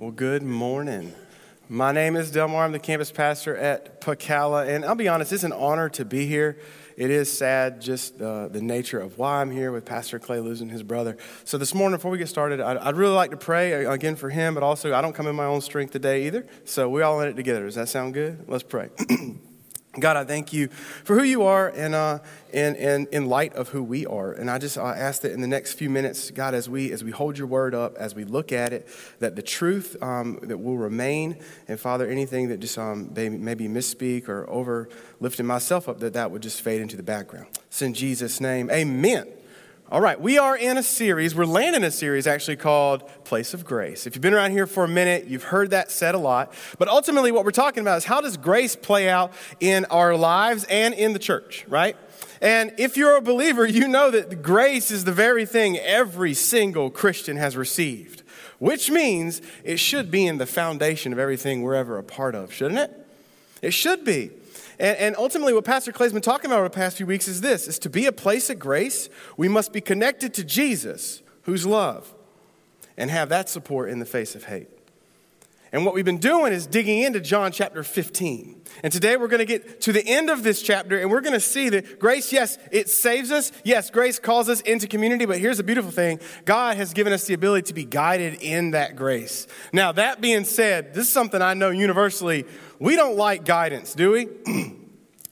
Well, good morning. My name is Delmar. I'm the campus pastor at Pacala, and I'll be honest, it's an honor to be here. It is sad, just uh, the nature of why I'm here with Pastor Clay losing his brother. So, this morning, before we get started, I'd, I'd really like to pray uh, again for him, but also I don't come in my own strength today either. So, we all in it together. Does that sound good? Let's pray. God, I thank you for who you are and, uh, and, and in light of who we are. And I just uh, ask that in the next few minutes, God, as we, as we hold your word up, as we look at it, that the truth um, that will remain. And Father, anything that just um, maybe, misspeak or over lifting myself up, that that would just fade into the background. It's in Jesus' name. Amen. All right, we are in a series, we're landing a series actually called Place of Grace. If you've been around here for a minute, you've heard that said a lot. But ultimately, what we're talking about is how does grace play out in our lives and in the church, right? And if you're a believer, you know that grace is the very thing every single Christian has received, which means it should be in the foundation of everything we're ever a part of, shouldn't it? It should be. And, and ultimately, what Pastor Clay's been talking about over the past few weeks is this is to be a place of grace, we must be connected to Jesus, who's love, and have that support in the face of hate. And what we've been doing is digging into John chapter 15. And today we're going to get to the end of this chapter and we're going to see that grace, yes, it saves us. Yes, grace calls us into community, but here's the beautiful thing God has given us the ability to be guided in that grace. Now, that being said, this is something I know universally we don't like guidance, do we?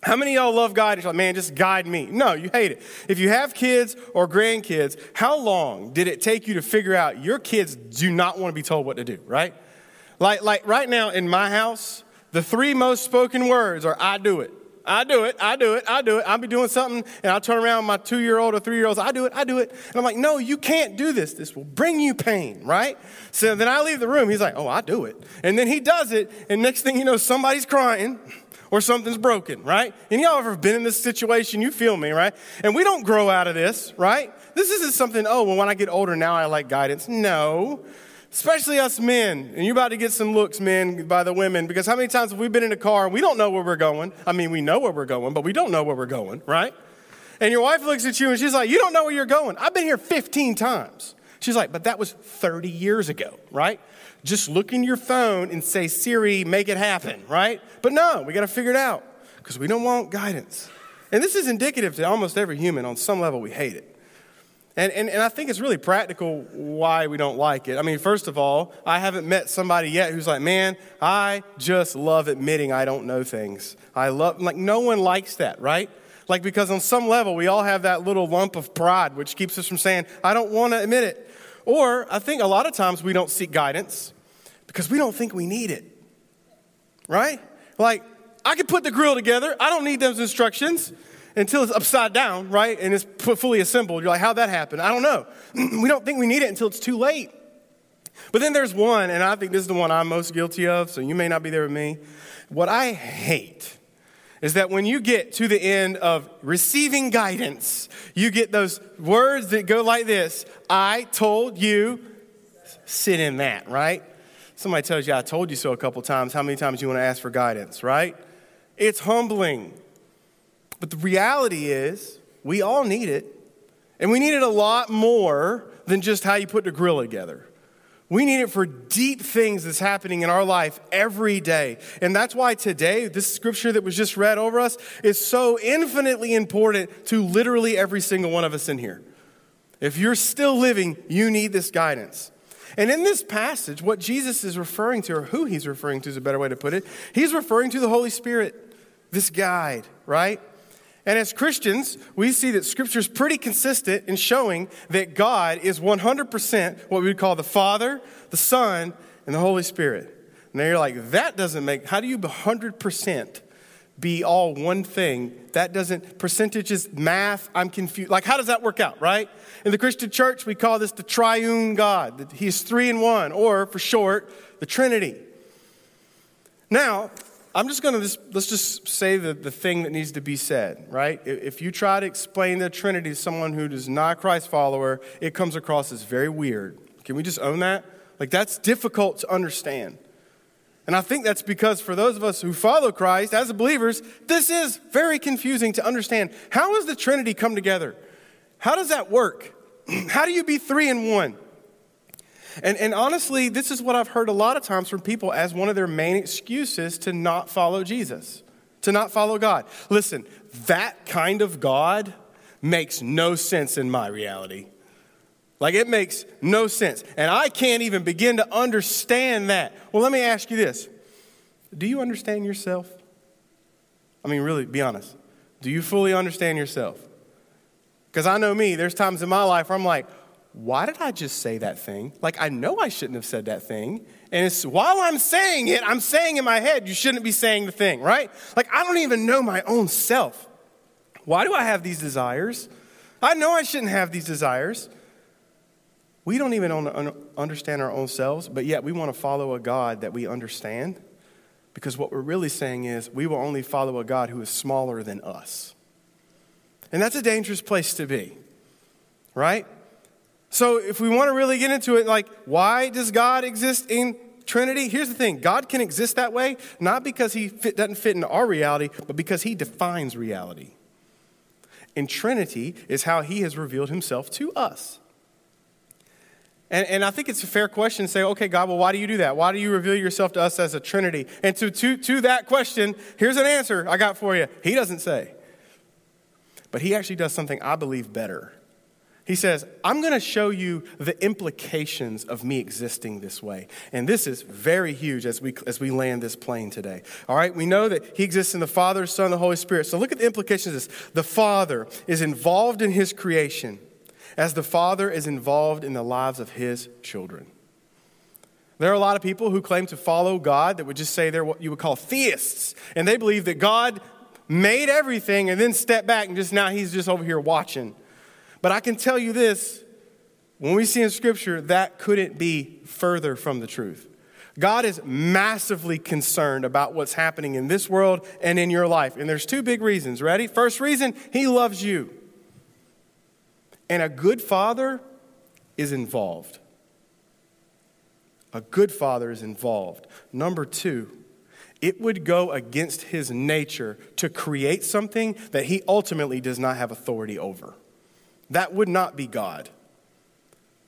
How many y'all love guidance? Like, man, just guide me. No, you hate it. If you have kids or grandkids, how long did it take you to figure out your kids do not want to be told what to do, right? Like, like right now in my house, the three most spoken words are I do it. I do it, I do it, I do it. I'll be doing something and I'll turn around my two year old or three year olds, I do it, I do it. And I'm like, no, you can't do this. This will bring you pain, right? So then I leave the room. He's like, oh, I do it. And then he does it. And next thing you know, somebody's crying or something's broken, right? And y'all ever been in this situation? You feel me, right? And we don't grow out of this, right? This isn't something, oh, well, when I get older, now I like guidance. No especially us men. And you're about to get some looks, men, by the women, because how many times have we been in a car and we don't know where we're going? I mean, we know where we're going, but we don't know where we're going, right? And your wife looks at you and she's like, You don't know where you're going. I've been here 15 times. She's like, But that was 30 years ago, right? Just look in your phone and say, Siri, make it happen, right? But no, we got to figure it out because we don't want guidance. And this is indicative to almost every human. On some level, we hate it. And, and, and I think it's really practical why we don't like it. I mean, first of all, I haven't met somebody yet who's like, man, I just love admitting I don't know things. I love, like, no one likes that, right? Like, because on some level, we all have that little lump of pride which keeps us from saying, I don't want to admit it. Or I think a lot of times we don't seek guidance because we don't think we need it, right? Like, I can put the grill together, I don't need those instructions until it's upside down, right? And it's fully assembled. You're like, how'd that happen? I don't know. we don't think we need it until it's too late. But then there's one, and I think this is the one I'm most guilty of, so you may not be there with me. What I hate is that when you get to the end of receiving guidance, you get those words that go like this I told you, sit in that, right? Somebody tells you, I told you so a couple times. How many times you want to ask for guidance, right? It's humbling. But the reality is, we all need it. And we need it a lot more than just how you put the grill together. We need it for deep things that's happening in our life every day. And that's why today, this scripture that was just read over us is so infinitely important to literally every single one of us in here. If you're still living, you need this guidance. And in this passage, what Jesus is referring to, or who he's referring to is a better way to put it, he's referring to the Holy Spirit, this guide, right? And as Christians, we see that Scripture is pretty consistent in showing that God is 100% what we would call the Father, the Son, and the Holy Spirit. Now you're like, that doesn't make, how do you 100% be all one thing? That doesn't, percentages, math, I'm confused. Like, how does that work out, right? In the Christian church, we call this the triune God. He's three in one, or for short, the Trinity. Now, I'm just going to let's just say the, the thing that needs to be said, right? If you try to explain the Trinity to someone who is not a Christ follower, it comes across as very weird. Can we just own that? Like, that's difficult to understand. And I think that's because for those of us who follow Christ as believers, this is very confusing to understand. How does the Trinity come together? How does that work? How do you be three in one? And, and honestly, this is what I've heard a lot of times from people as one of their main excuses to not follow Jesus, to not follow God. Listen, that kind of God makes no sense in my reality. Like it makes no sense. And I can't even begin to understand that. Well, let me ask you this Do you understand yourself? I mean, really, be honest. Do you fully understand yourself? Because I know me, there's times in my life where I'm like, why did I just say that thing? Like, I know I shouldn't have said that thing. And it's while I'm saying it, I'm saying in my head, you shouldn't be saying the thing, right? Like, I don't even know my own self. Why do I have these desires? I know I shouldn't have these desires. We don't even understand our own selves, but yet we want to follow a God that we understand because what we're really saying is we will only follow a God who is smaller than us. And that's a dangerous place to be, right? So if we want to really get into it, like, why does God exist in Trinity? Here's the thing God can exist that way, not because he fit, doesn't fit into our reality, but because he defines reality. And Trinity is how he has revealed himself to us. And, and I think it's a fair question to say, okay, God, well, why do you do that? Why do you reveal yourself to us as a Trinity? And to, to, to that question, here's an answer I got for you. He doesn't say. But he actually does something I believe better. He says, I'm going to show you the implications of me existing this way. And this is very huge as we, as we land this plane today. All right, we know that He exists in the Father, Son, the Holy Spirit. So look at the implications of this. The Father is involved in His creation, as the Father is involved in the lives of his children. There are a lot of people who claim to follow God that would just say they're what you would call theists, and they believe that God made everything and then stepped back and just now he's just over here watching. But I can tell you this when we see in Scripture, that couldn't be further from the truth. God is massively concerned about what's happening in this world and in your life. And there's two big reasons. Ready? First reason, He loves you. And a good father is involved. A good father is involved. Number two, it would go against his nature to create something that he ultimately does not have authority over. That would not be God.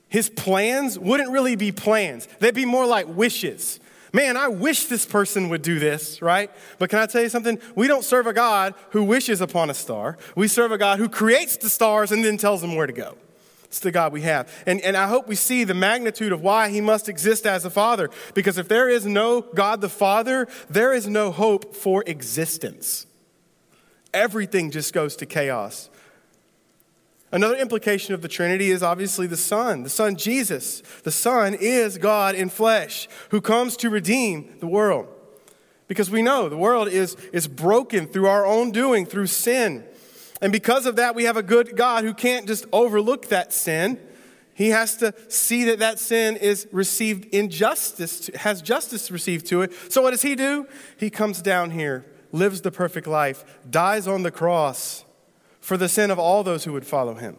His plans wouldn't really be plans, they'd be more like wishes. Man, I wish this person would do this, right? But can I tell you something? We don't serve a God who wishes upon a star. We serve a God who creates the stars and then tells them where to go. It's the God we have. And, and I hope we see the magnitude of why he must exist as a father. Because if there is no God the Father, there is no hope for existence. Everything just goes to chaos. Another implication of the Trinity is obviously the Son, the Son Jesus. The Son is God in flesh who comes to redeem the world. Because we know the world is, is broken through our own doing, through sin. And because of that, we have a good God who can't just overlook that sin. He has to see that that sin is received injustice, has justice received to it. So what does he do? He comes down here, lives the perfect life, dies on the cross for the sin of all those who would follow him.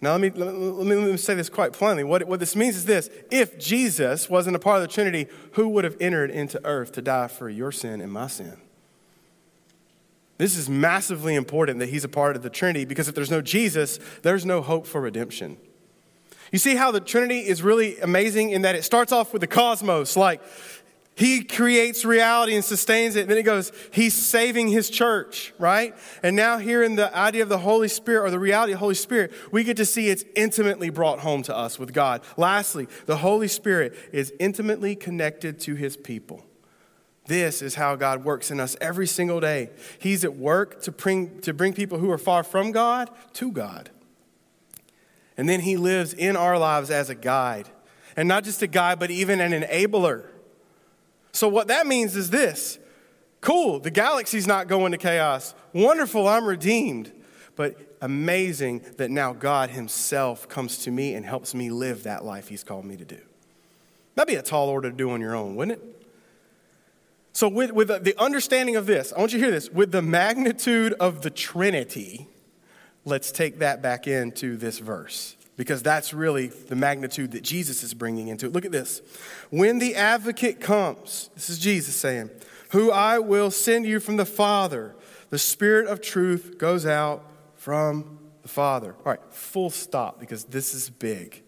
Now, let me, let me, let me say this quite plainly. What, what this means is this if Jesus wasn't a part of the Trinity, who would have entered into earth to die for your sin and my sin? This is massively important that he's a part of the Trinity because if there's no Jesus, there's no hope for redemption. You see how the Trinity is really amazing in that it starts off with the cosmos, like he creates reality and sustains it. Then he goes, He's saving His church, right? And now, here in the idea of the Holy Spirit or the reality of the Holy Spirit, we get to see it's intimately brought home to us with God. Lastly, the Holy Spirit is intimately connected to His people. This is how God works in us every single day. He's at work to bring, to bring people who are far from God to God. And then He lives in our lives as a guide. And not just a guide, but even an enabler so, what that means is this cool, the galaxy's not going to chaos. Wonderful, I'm redeemed. But amazing that now God Himself comes to me and helps me live that life He's called me to do. That'd be a tall order to do on your own, wouldn't it? So, with, with the understanding of this, I want you to hear this. With the magnitude of the Trinity, let's take that back into this verse because that's really the magnitude that Jesus is bringing into it. Look at this. When the advocate comes, this is Jesus saying, who I will send you from the Father, the Spirit of truth goes out from the Father. All right, full stop because this is big.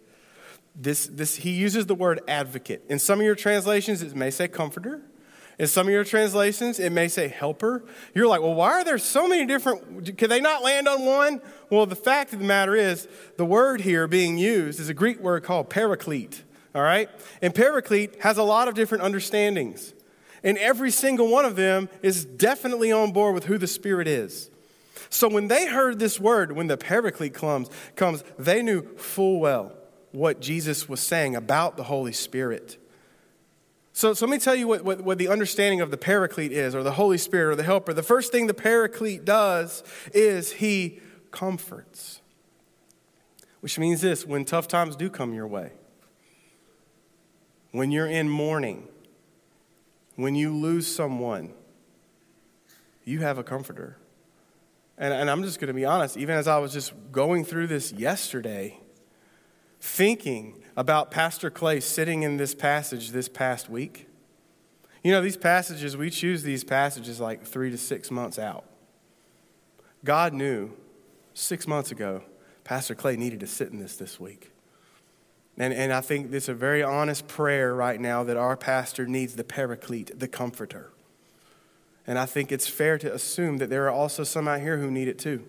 this, this, he uses the word advocate. In some of your translations, it may say comforter. In some of your translations, it may say helper. You're like, well, why are there so many different? Can they not land on one? Well, the fact of the matter is, the word here being used is a Greek word called paraclete. All right? And paraclete has a lot of different understandings. And every single one of them is definitely on board with who the Spirit is. So when they heard this word, when the paraclete comes, comes they knew full well what Jesus was saying about the Holy Spirit. So, so let me tell you what, what, what, the understanding of the paraclete is, or the Holy Spirit, or the helper. The first thing the paraclete does is he comforts, which means this when tough times do come your way, when you're in mourning, when you lose someone, you have a comforter. And, and I'm just going to be honest, even as I was just going through this yesterday, thinking about Pastor Clay sitting in this passage this past week. You know, these passages, we choose these passages like three to six months out. God knew six months ago Pastor Clay needed to sit in this this week. And, and I think it's a very honest prayer right now that our pastor needs the paraclete, the comforter. And I think it's fair to assume that there are also some out here who need it too.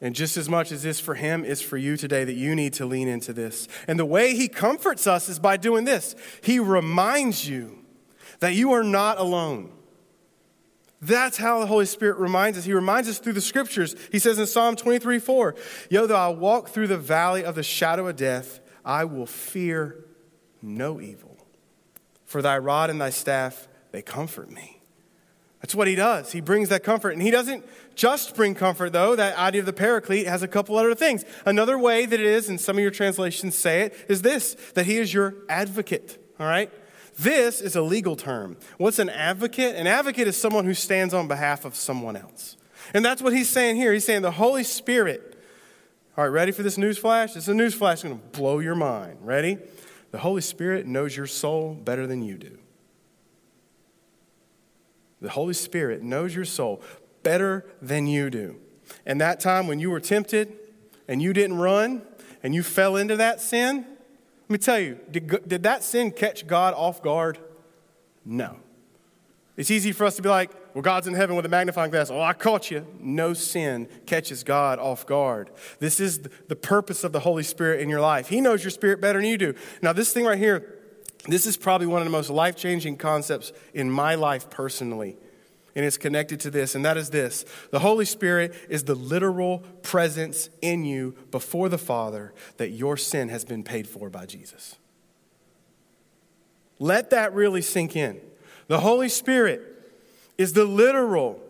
And just as much as this for him is for you today, that you need to lean into this. And the way he comforts us is by doing this he reminds you that you are not alone. That's how the Holy Spirit reminds us. He reminds us through the scriptures. He says in Psalm 23 4, Yo, though I walk through the valley of the shadow of death, I will fear no evil. For thy rod and thy staff, they comfort me. That's what he does. He brings that comfort. And he doesn't just bring comfort, though. That idea of the paraclete has a couple other things. Another way that it is, and some of your translations say it, is this that he is your advocate. All right? This is a legal term. What's an advocate? An advocate is someone who stands on behalf of someone else. And that's what he's saying here. He's saying the Holy Spirit. All right, ready for this news flash? It's a news flash going to blow your mind. Ready? The Holy Spirit knows your soul better than you do. The Holy Spirit knows your soul better than you do. And that time when you were tempted and you didn't run and you fell into that sin, let me tell you, did, did that sin catch God off guard? No. It's easy for us to be like, well, God's in heaven with a magnifying glass. Oh, I caught you. No sin catches God off guard. This is the purpose of the Holy Spirit in your life. He knows your spirit better than you do. Now, this thing right here, this is probably one of the most life changing concepts in my life personally. And it's connected to this, and that is this the Holy Spirit is the literal presence in you before the Father that your sin has been paid for by Jesus. Let that really sink in. The Holy Spirit is the literal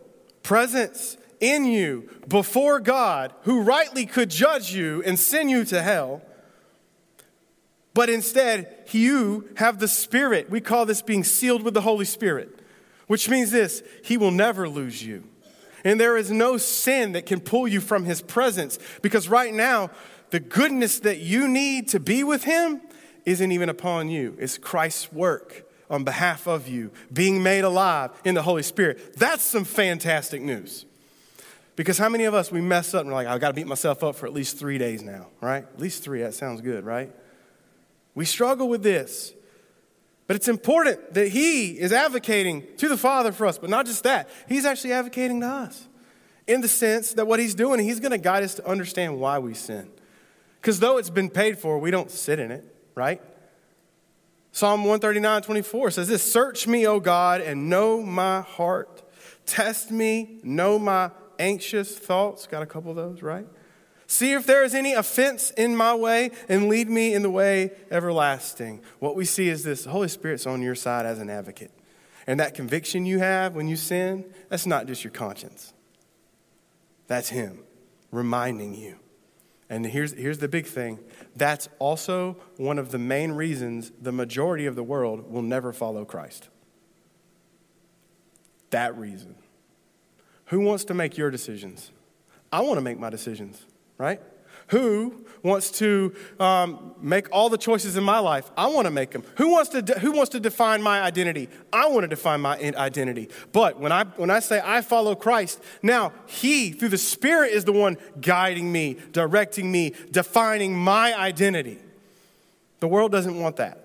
presence in you before God, who rightly could judge you and send you to hell but instead, you have the Spirit. We call this being sealed with the Holy Spirit, which means this He will never lose you. And there is no sin that can pull you from His presence because right now, the goodness that you need to be with Him isn't even upon you, it's Christ's work on behalf of you, being made alive in the Holy Spirit. That's some fantastic news. Because how many of us we mess up and we're like, I've got to beat myself up for at least three days now, right? At least three, that sounds good, right? We struggle with this. But it's important that He is advocating to the Father for us, but not just that, He's actually advocating to us in the sense that what He's doing, He's going to guide us to understand why we sin. Because though it's been paid for, we don't sit in it, right? Psalm 139 24 says this Search me, O God, and know my heart. Test me, know my anxious thoughts. Got a couple of those, right? See if there is any offense in my way and lead me in the way everlasting. What we see is this Holy Spirit's on your side as an advocate. And that conviction you have when you sin, that's not just your conscience, that's Him reminding you. And here's, here's the big thing that's also one of the main reasons the majority of the world will never follow Christ. That reason. Who wants to make your decisions? I want to make my decisions right? Who wants to um, make all the choices in my life? I want to make them. Who wants to, de- who wants to define my identity? I want to define my identity. But when I, when I say I follow Christ, now He, through the Spirit, is the one guiding me, directing me, defining my identity. The world doesn't want that.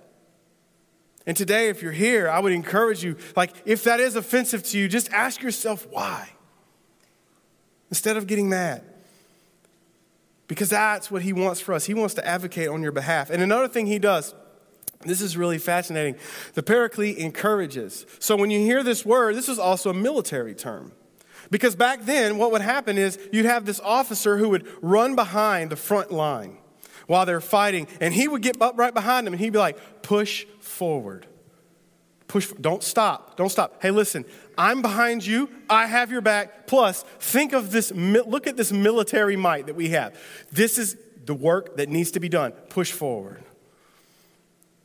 And today, if you're here, I would encourage you, like, if that is offensive to you, just ask yourself why. Instead of getting mad. Because that's what he wants for us. He wants to advocate on your behalf. And another thing he does, this is really fascinating. The paraclete encourages. So when you hear this word, this is also a military term. Because back then, what would happen is you'd have this officer who would run behind the front line while they're fighting, and he would get up right behind them and he'd be like, push forward. Push, don't stop. Don't stop. Hey, listen, I'm behind you. I have your back. Plus, think of this, look at this military might that we have. This is the work that needs to be done. Push forward.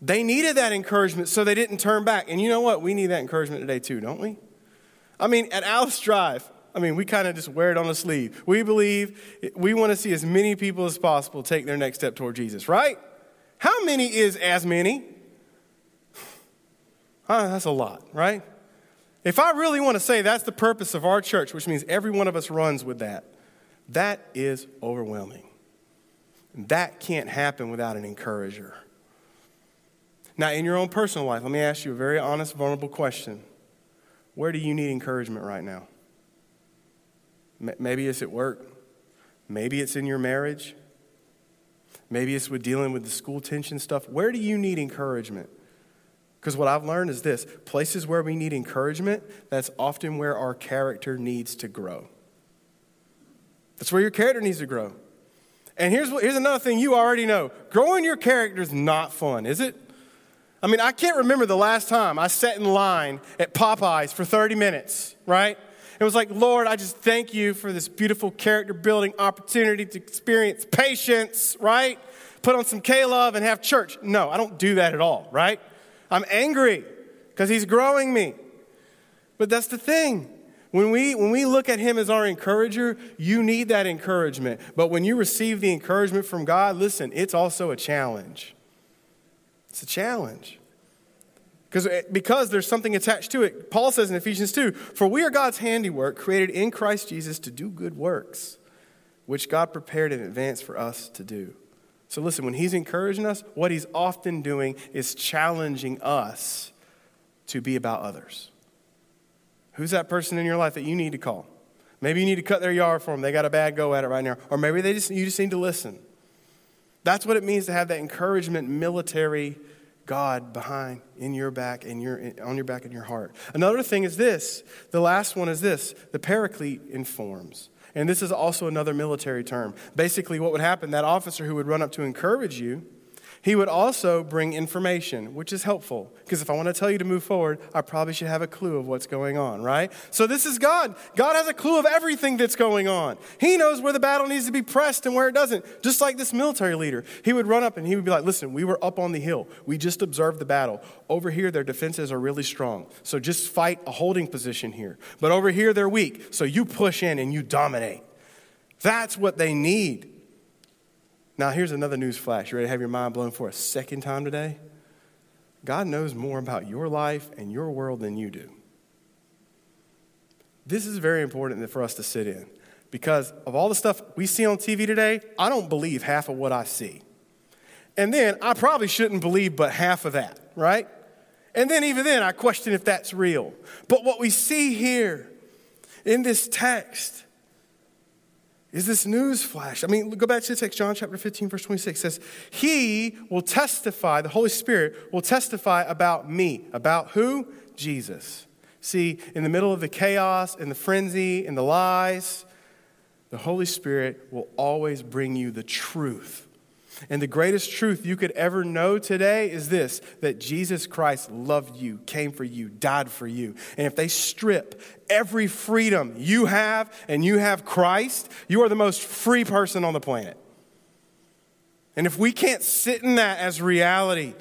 They needed that encouragement so they didn't turn back. And you know what? We need that encouragement today too, don't we? I mean, at Alice Drive, I mean, we kind of just wear it on the sleeve. We believe we want to see as many people as possible take their next step toward Jesus, right? How many is as many? Huh, that's a lot, right? If I really want to say that's the purpose of our church, which means every one of us runs with that, that is overwhelming. That can't happen without an encourager. Now, in your own personal life, let me ask you a very honest, vulnerable question. Where do you need encouragement right now? Maybe it's at work. Maybe it's in your marriage. Maybe it's with dealing with the school tension stuff. Where do you need encouragement? Because what I've learned is this places where we need encouragement, that's often where our character needs to grow. That's where your character needs to grow. And here's, here's another thing you already know growing your character is not fun, is it? I mean, I can't remember the last time I sat in line at Popeyes for 30 minutes, right? It was like, Lord, I just thank you for this beautiful character building opportunity to experience patience, right? Put on some K love and have church. No, I don't do that at all, right? I'm angry because he's growing me. But that's the thing. When we, when we look at him as our encourager, you need that encouragement. But when you receive the encouragement from God, listen, it's also a challenge. It's a challenge. Because, eh, because there's something attached to it. Paul says in Ephesians 2 For we are God's handiwork, created in Christ Jesus to do good works, which God prepared in advance for us to do. So listen, when he's encouraging us, what he's often doing is challenging us to be about others. Who's that person in your life that you need to call? Maybe you need to cut their yard for them. They got a bad go at it right now. Or maybe they just, you just need to listen. That's what it means to have that encouragement military God behind in your back and your on your back and your heart. Another thing is this. The last one is this. The paraclete informs. And this is also another military term. Basically what would happen that officer who would run up to encourage you he would also bring information, which is helpful because if I want to tell you to move forward, I probably should have a clue of what's going on, right? So this is God. God has a clue of everything that's going on. He knows where the battle needs to be pressed and where it doesn't. Just like this military leader, he would run up and he would be like, "Listen, we were up on the hill. We just observed the battle. Over here their defenses are really strong. So just fight a holding position here. But over here they're weak. So you push in and you dominate." That's what they need. Now, here's another news flash. You ready to have your mind blown for a second time today? God knows more about your life and your world than you do. This is very important for us to sit in because of all the stuff we see on TV today, I don't believe half of what I see. And then I probably shouldn't believe but half of that, right? And then even then, I question if that's real. But what we see here in this text is this news flash. I mean, go back to the text, John chapter 15, verse 26 says, He will testify, the Holy Spirit will testify about me. About who? Jesus. See, in the middle of the chaos and the frenzy and the lies, the Holy Spirit will always bring you the truth and the greatest truth you could ever know today is this that Jesus Christ loved you, came for you, died for you. And if they strip every freedom you have and you have Christ, you are the most free person on the planet. And if we can't sit in that as reality,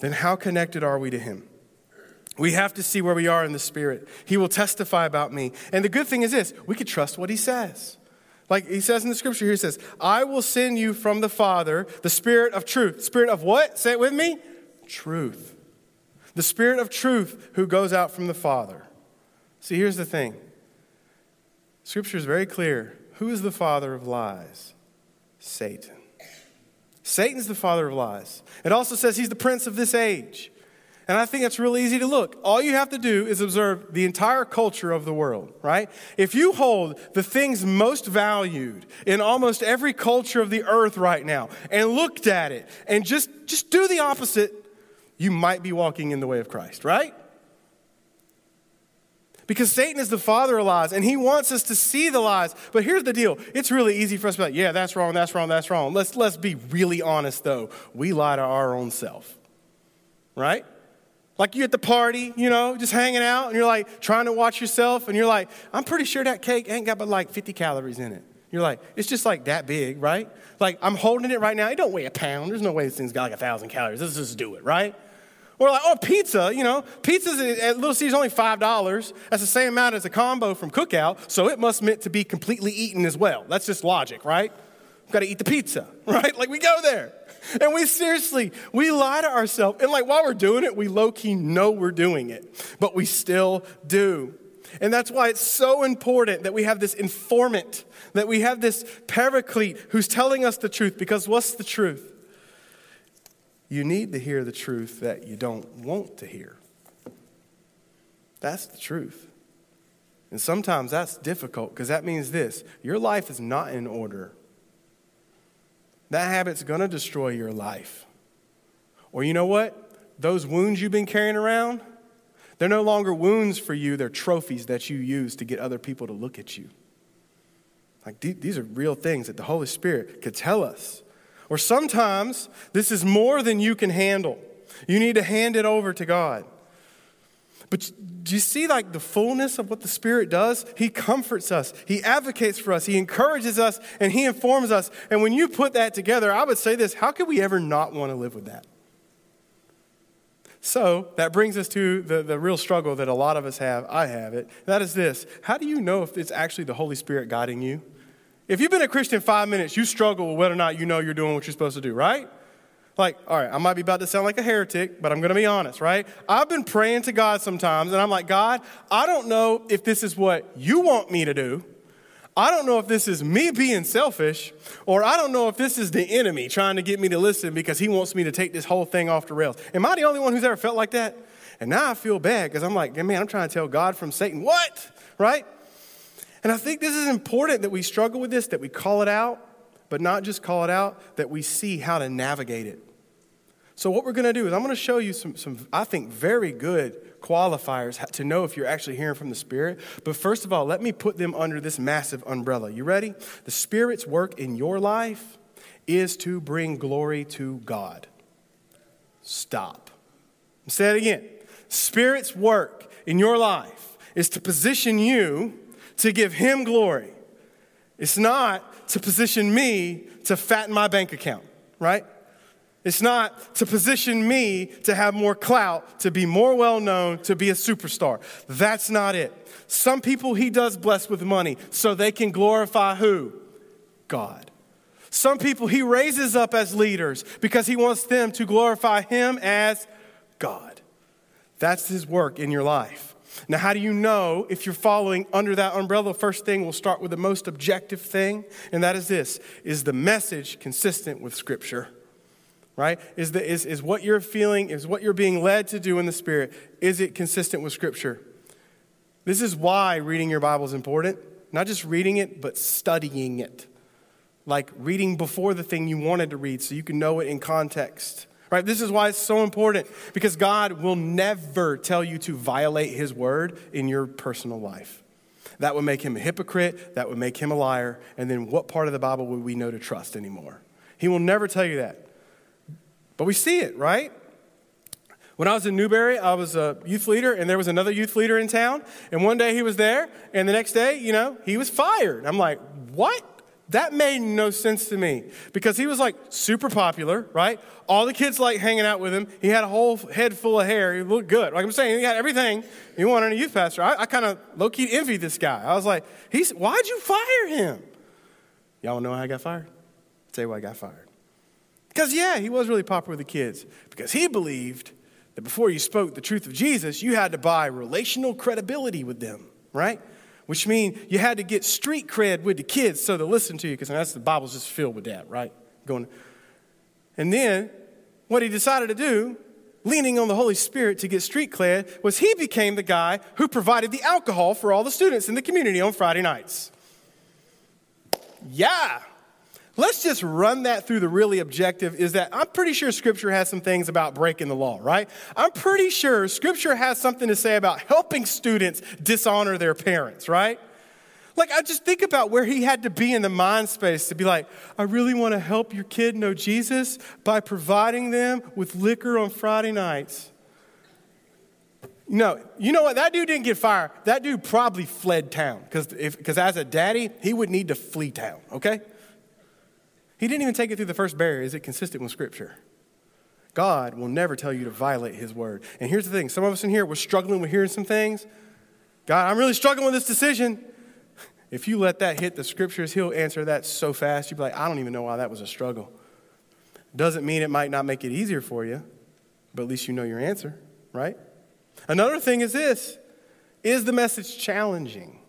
then how connected are we to Him? We have to see where we are in the Spirit. He will testify about me. And the good thing is this we can trust what He says. Like he says in the scripture here, he says, I will send you from the Father the Spirit of truth. Spirit of what? Say it with me. Truth. The Spirit of truth who goes out from the Father. See, here's the thing Scripture is very clear. Who is the father of lies? Satan. Satan's the father of lies. It also says he's the prince of this age. And I think it's really easy to look. All you have to do is observe the entire culture of the world, right? If you hold the things most valued in almost every culture of the earth right now and looked at it and just, just do the opposite, you might be walking in the way of Christ, right? Because Satan is the father of lies and he wants us to see the lies. But here's the deal it's really easy for us to be like, yeah, that's wrong, that's wrong, that's wrong. Let's, let's be really honest though. We lie to our own self, right? Like you at the party, you know, just hanging out, and you're like trying to watch yourself, and you're like, I'm pretty sure that cake ain't got but like 50 calories in it. You're like, it's just like that big, right? Like I'm holding it right now. It don't weigh a pound. There's no way this thing's got like a thousand calories. Let's just do it, right? Or like, oh, pizza, you know, pizza's at Little Caesars only $5. That's the same amount as a combo from Cookout, so it must meant to be completely eaten as well. That's just logic, right? We've got to eat the pizza, right? Like we go there. And we seriously, we lie to ourselves. And like while we're doing it, we low key know we're doing it, but we still do. And that's why it's so important that we have this informant, that we have this paraclete who's telling us the truth. Because what's the truth? You need to hear the truth that you don't want to hear. That's the truth. And sometimes that's difficult because that means this your life is not in order that habit's going to destroy your life. Or you know what? Those wounds you've been carrying around, they're no longer wounds for you, they're trophies that you use to get other people to look at you. Like these are real things that the Holy Spirit could tell us. Or sometimes this is more than you can handle. You need to hand it over to God. But do you see like the fullness of what the Spirit does? He comforts us, He advocates for us, He encourages us, and He informs us. And when you put that together, I would say this how could we ever not want to live with that? So that brings us to the, the real struggle that a lot of us have. I have it. That is this How do you know if it's actually the Holy Spirit guiding you? If you've been a Christian five minutes, you struggle with whether or not you know you're doing what you're supposed to do, right? Like, all right, I might be about to sound like a heretic, but I'm going to be honest, right? I've been praying to God sometimes, and I'm like, God, I don't know if this is what you want me to do. I don't know if this is me being selfish, or I don't know if this is the enemy trying to get me to listen because he wants me to take this whole thing off the rails. Am I the only one who's ever felt like that? And now I feel bad because I'm like, man, I'm trying to tell God from Satan. What? Right? And I think this is important that we struggle with this, that we call it out, but not just call it out, that we see how to navigate it. So, what we're going to do is I'm going to show you some, some, I think, very good qualifiers to know if you're actually hearing from the Spirit. But first of all, let me put them under this massive umbrella. You ready? The Spirit's work in your life is to bring glory to God. Stop. Say it again. Spirit's work in your life is to position you to give Him glory. It's not to position me to fatten my bank account, right? It's not to position me to have more clout, to be more well known, to be a superstar. That's not it. Some people he does bless with money so they can glorify who? God. Some people he raises up as leaders because he wants them to glorify him as God. That's his work in your life. Now, how do you know if you're following under that umbrella? First thing, we'll start with the most objective thing, and that is this Is the message consistent with Scripture? right? Is, the, is, is what you're feeling, is what you're being led to do in the Spirit, is it consistent with Scripture? This is why reading your Bible is important. Not just reading it, but studying it. Like reading before the thing you wanted to read so you can know it in context. Right? This is why it's so important because God will never tell you to violate His word in your personal life. That would make him a hypocrite, that would make him a liar, and then what part of the Bible would we know to trust anymore? He will never tell you that. But we see it, right? When I was in Newberry, I was a youth leader, and there was another youth leader in town. And one day he was there, and the next day, you know, he was fired. I'm like, what? That made no sense to me because he was like super popular, right? All the kids like hanging out with him. He had a whole head full of hair. He looked good. Like I'm saying, he had everything you wanted in a youth pastor. I, I kind of low key envied this guy. I was like, he's, why'd you fire him? Y'all know how I got fired? I'll tell you why I got fired. Because, yeah, he was really popular with the kids because he believed that before you spoke the truth of Jesus, you had to buy relational credibility with them, right? Which means you had to get street cred with the kids so they listen to you because that's the Bible's just filled with that, right? Going, And then what he decided to do, leaning on the Holy Spirit to get street cred, was he became the guy who provided the alcohol for all the students in the community on Friday nights. Yeah. Let's just run that through the really objective is that I'm pretty sure Scripture has some things about breaking the law, right? I'm pretty sure Scripture has something to say about helping students dishonor their parents, right? Like, I just think about where he had to be in the mind space to be like, I really want to help your kid know Jesus by providing them with liquor on Friday nights. No, you know what? That dude didn't get fired. That dude probably fled town because as a daddy, he would need to flee town, okay? He didn't even take it through the first barrier. Is it consistent with Scripture? God will never tell you to violate His word. And here's the thing some of us in here, we're struggling with hearing some things. God, I'm really struggling with this decision. If you let that hit the scriptures, he'll answer that so fast, You'd be like, I don't even know why that was a struggle. Doesn't mean it might not make it easier for you, but at least you know your answer, right? Another thing is this is the message challenging?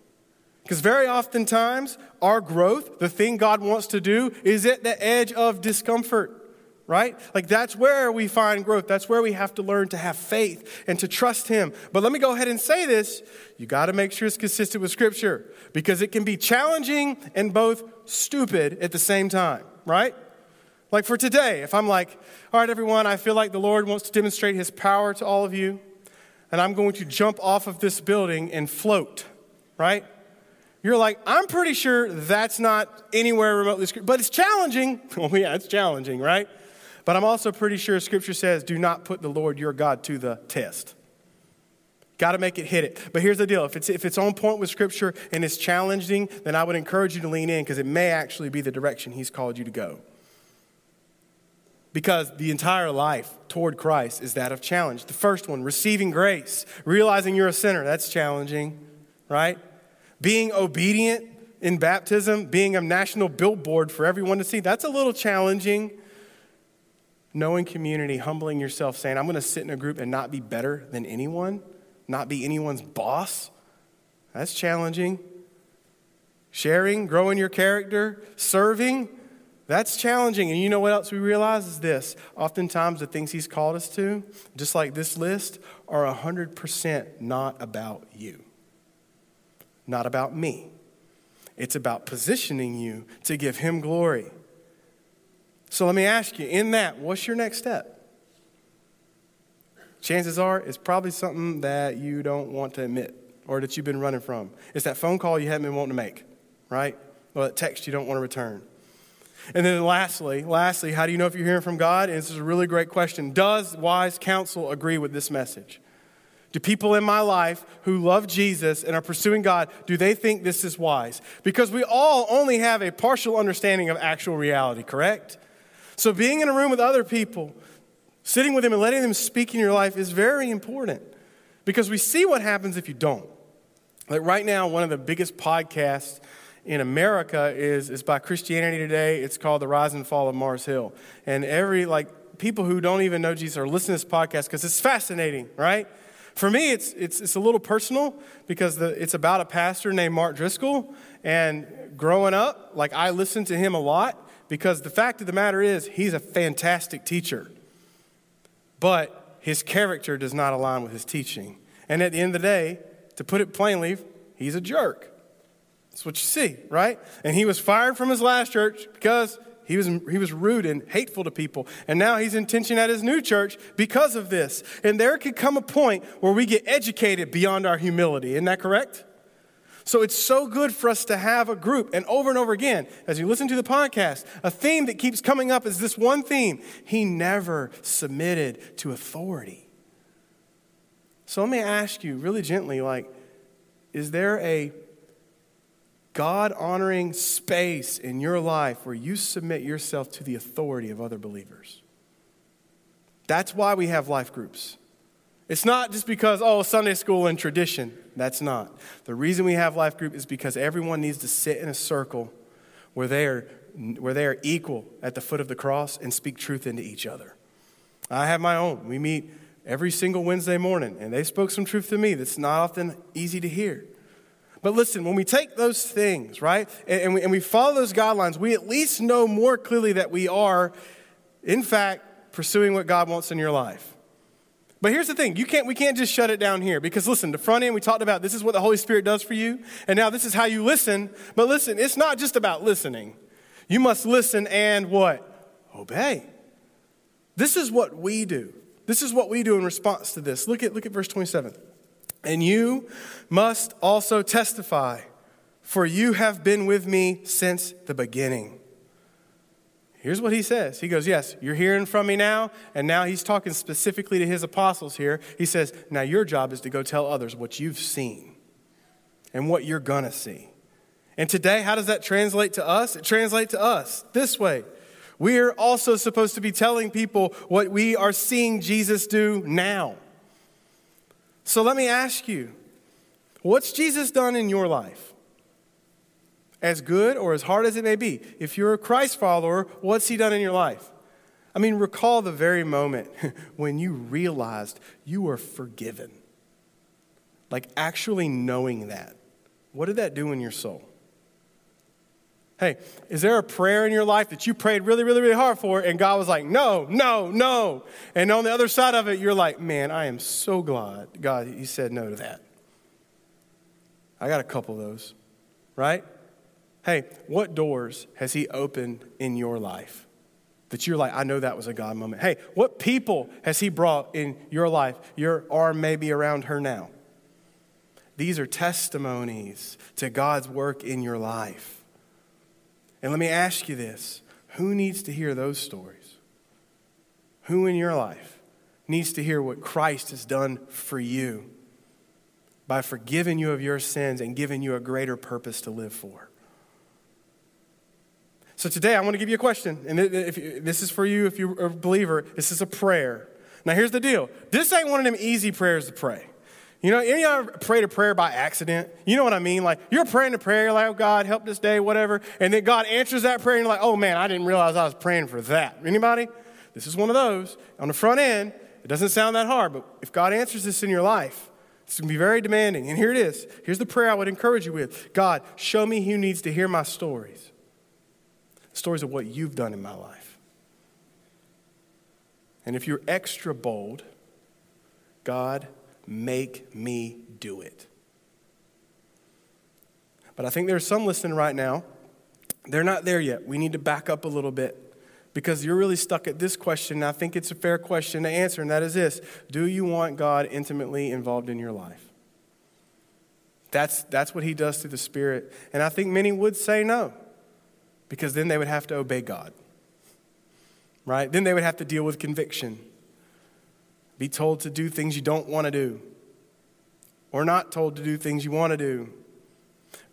Because very oftentimes, our growth, the thing God wants to do, is at the edge of discomfort right? Like that's where we find growth. That's where we have to learn to have faith and to trust Him. But let me go ahead and say this you got to make sure it's consistent with Scripture because it can be challenging and both stupid at the same time, right? Like for today, if I'm like, all right, everyone, I feel like the Lord wants to demonstrate His power to all of you, and I'm going to jump off of this building and float, right? You're like, I'm pretty sure that's not anywhere remotely, but it's challenging. well, yeah, it's challenging, right? But I'm also pretty sure Scripture says, do not put the Lord your God to the test. Got to make it hit it. But here's the deal if it's, if it's on point with Scripture and it's challenging, then I would encourage you to lean in because it may actually be the direction He's called you to go. Because the entire life toward Christ is that of challenge. The first one, receiving grace, realizing you're a sinner, that's challenging, right? Being obedient in baptism, being a national billboard for everyone to see, that's a little challenging knowing community, humbling yourself, saying, I'm going to sit in a group and not be better than anyone, not be anyone's boss. That's challenging. Sharing, growing your character, serving, that's challenging. And you know what else we realize is this oftentimes the things he's called us to, just like this list, are 100% not about you, not about me. It's about positioning you to give him glory. So let me ask you, in that, what's your next step? Chances are it's probably something that you don't want to admit or that you've been running from. It's that phone call you haven't been wanting to make, right? Or that text you don't want to return. And then lastly, lastly, how do you know if you're hearing from God? And this is a really great question. Does wise counsel agree with this message? Do people in my life who love Jesus and are pursuing God, do they think this is wise? Because we all only have a partial understanding of actual reality, correct? So, being in a room with other people, sitting with them and letting them speak in your life is very important because we see what happens if you don't. Like right now, one of the biggest podcasts in America is, is by Christianity Today. It's called The Rise and Fall of Mars Hill. And every, like, people who don't even know Jesus are listening to this podcast because it's fascinating, right? For me, it's, it's, it's a little personal because the, it's about a pastor named Mark Driscoll. And growing up, like, I listened to him a lot because the fact of the matter is, he's a fantastic teacher, but his character does not align with his teaching. And at the end of the day, to put it plainly, he's a jerk. That's what you see, right? And he was fired from his last church because he was, he was rude and hateful to people. And now he's in tension at his new church because of this. And there could come a point where we get educated beyond our humility. Isn't that correct? So it's so good for us to have a group. And over and over again, as you listen to the podcast, a theme that keeps coming up is this one theme He never submitted to authority. So let me ask you really gently like, is there a God honoring space in your life where you submit yourself to the authority of other believers? That's why we have life groups. It's not just because, oh, Sunday school and tradition. That's not. The reason we have life group is because everyone needs to sit in a circle where they are, where they are equal at the foot of the cross and speak truth into each other. I have my own. We meet every single Wednesday morning, and they spoke some truth to me that's not often easy to hear. But listen, when we take those things, right, and we, and we follow those guidelines, we at least know more clearly that we are in fact, pursuing what God wants in your life. But here's the thing, you can't, we can't just shut it down here because listen, the front end we talked about this is what the Holy Spirit does for you, and now this is how you listen. But listen, it's not just about listening. You must listen and what? Obey. This is what we do. This is what we do in response to this. Look at, look at verse 27. And you must also testify, for you have been with me since the beginning. Here's what he says. He goes, Yes, you're hearing from me now. And now he's talking specifically to his apostles here. He says, Now your job is to go tell others what you've seen and what you're going to see. And today, how does that translate to us? It translates to us this way. We're also supposed to be telling people what we are seeing Jesus do now. So let me ask you what's Jesus done in your life? As good or as hard as it may be. If you're a Christ follower, what's he done in your life? I mean, recall the very moment when you realized you were forgiven. Like actually knowing that. What did that do in your soul? Hey, is there a prayer in your life that you prayed really, really, really hard for, and God was like, no, no, no? And on the other side of it, you're like, man, I am so glad God, He said no to that. I got a couple of those, right? Hey, what doors has He opened in your life that you're like, I know that was a God moment? Hey, what people has He brought in your life? Your arm may be around her now. These are testimonies to God's work in your life. And let me ask you this who needs to hear those stories? Who in your life needs to hear what Christ has done for you by forgiving you of your sins and giving you a greater purpose to live for? So today I want to give you a question, and this is for you if you're a believer. This is a prayer. Now here's the deal. This ain't one of them easy prayers to pray. You know, any of you prayed a prayer by accident? You know what I mean? Like you're praying a prayer, like, oh God, help this day, whatever, and then God answers that prayer, and you're like, oh man, I didn't realize I was praying for that. Anybody? This is one of those. On the front end, it doesn't sound that hard, but if God answers this in your life, it's to be very demanding. And here it is. Here's the prayer I would encourage you with God, show me who needs to hear my stories. Stories of what you've done in my life. And if you're extra bold, God, Make me do it. But I think there's some listening right now. They're not there yet. We need to back up a little bit because you're really stuck at this question. I think it's a fair question to answer, and that is this Do you want God intimately involved in your life? That's, that's what He does through the Spirit. And I think many would say no because then they would have to obey God, right? Then they would have to deal with conviction be told to do things you don't want to do, or not told to do things you want to do.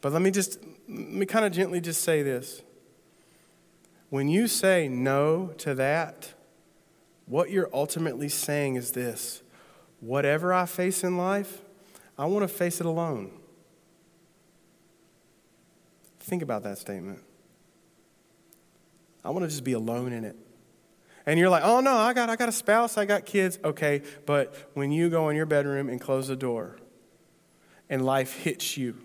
But let me just, let me kind of gently just say this. When you say no to that, what you're ultimately saying is this whatever I face in life, I want to face it alone. Think about that statement. I want to just be alone in it. And you're like, oh no, I got, I got a spouse, I got kids. Okay, but when you go in your bedroom and close the door and life hits you,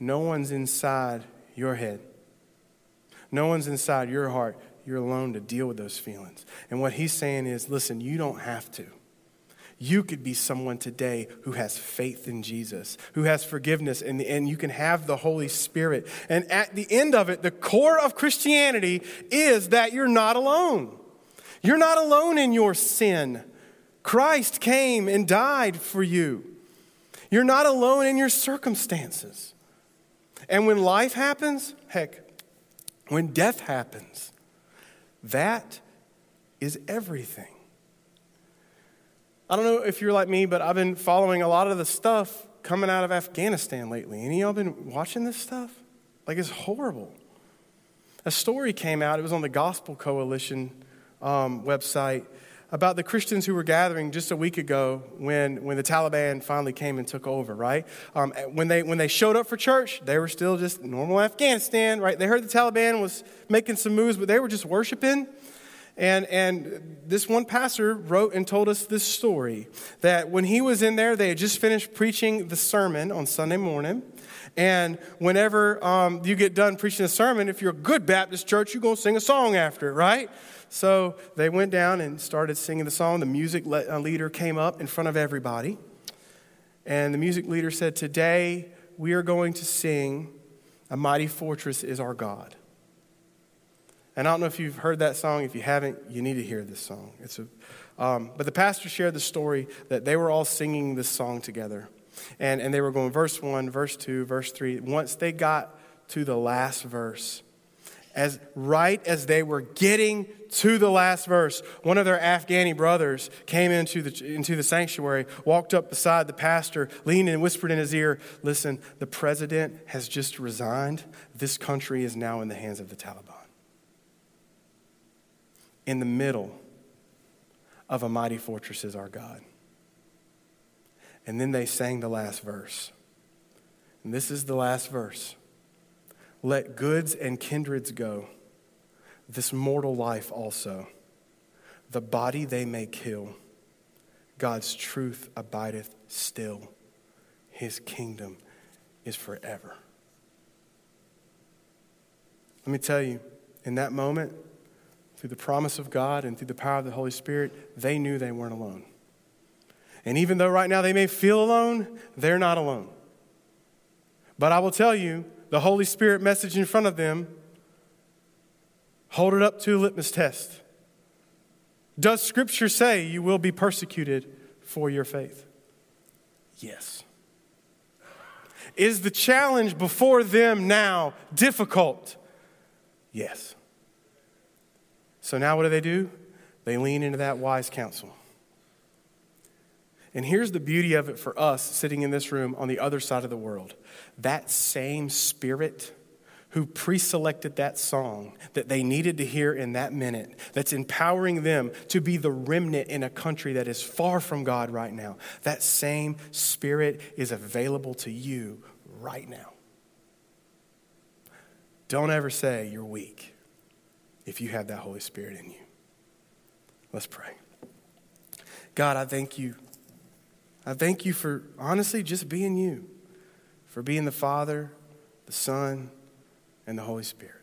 no one's inside your head. No one's inside your heart. You're alone to deal with those feelings. And what he's saying is listen, you don't have to. You could be someone today who has faith in Jesus, who has forgiveness, and, and you can have the Holy Spirit. And at the end of it, the core of Christianity is that you're not alone. You're not alone in your sin. Christ came and died for you. You're not alone in your circumstances. And when life happens, heck, when death happens, that is everything. I don't know if you're like me, but I've been following a lot of the stuff coming out of Afghanistan lately. Any of y'all been watching this stuff? Like, it's horrible. A story came out, it was on the Gospel Coalition um, website, about the Christians who were gathering just a week ago when, when the Taliban finally came and took over, right? Um, when, they, when they showed up for church, they were still just normal Afghanistan, right? They heard the Taliban was making some moves, but they were just worshiping. And, and this one pastor wrote and told us this story that when he was in there, they had just finished preaching the sermon on Sunday morning. And whenever um, you get done preaching a sermon, if you're a good Baptist church, you're going to sing a song after it, right? So they went down and started singing the song. The music uh, leader came up in front of everybody. And the music leader said, Today we are going to sing A Mighty Fortress is Our God. And I don't know if you've heard that song. If you haven't, you need to hear this song. It's a, um, but the pastor shared the story that they were all singing this song together. And, and they were going verse 1, verse 2, verse 3. Once they got to the last verse, as right as they were getting to the last verse, one of their Afghani brothers came into the, into the sanctuary, walked up beside the pastor, leaned and whispered in his ear, Listen, the president has just resigned. This country is now in the hands of the Taliban. In the middle of a mighty fortress is our God. And then they sang the last verse. And this is the last verse. Let goods and kindreds go, this mortal life also. The body they may kill, God's truth abideth still. His kingdom is forever. Let me tell you, in that moment, through the promise of God and through the power of the Holy Spirit, they knew they weren't alone. And even though right now they may feel alone, they're not alone. But I will tell you, the Holy Spirit message in front of them, hold it up to a litmus test. Does Scripture say you will be persecuted for your faith? Yes. Is the challenge before them now difficult? Yes. So now what do they do? They lean into that wise counsel. And here's the beauty of it for us sitting in this room on the other side of the world. That same spirit who pre selected that song that they needed to hear in that minute, that's empowering them to be the remnant in a country that is far from God right now, that same spirit is available to you right now. Don't ever say you're weak if you have that Holy Spirit in you. Let's pray. God, I thank you I thank you for honestly just being you, for being the Father, the Son, and the Holy Spirit.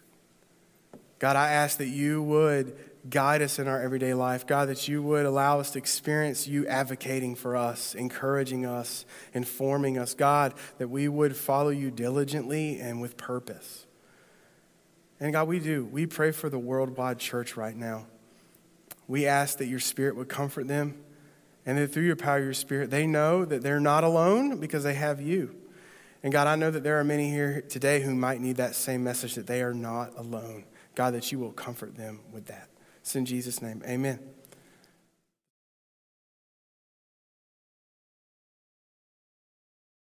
God, I ask that you would guide us in our everyday life. God, that you would allow us to experience you advocating for us, encouraging us, informing us. God, that we would follow you diligently and with purpose. And God, we do. We pray for the worldwide church right now. We ask that your spirit would comfort them and that through your power, your spirit, they know that they're not alone because they have you. And God, I know that there are many here today who might need that same message that they are not alone. God, that you will comfort them with that. It's in Jesus' name. Amen.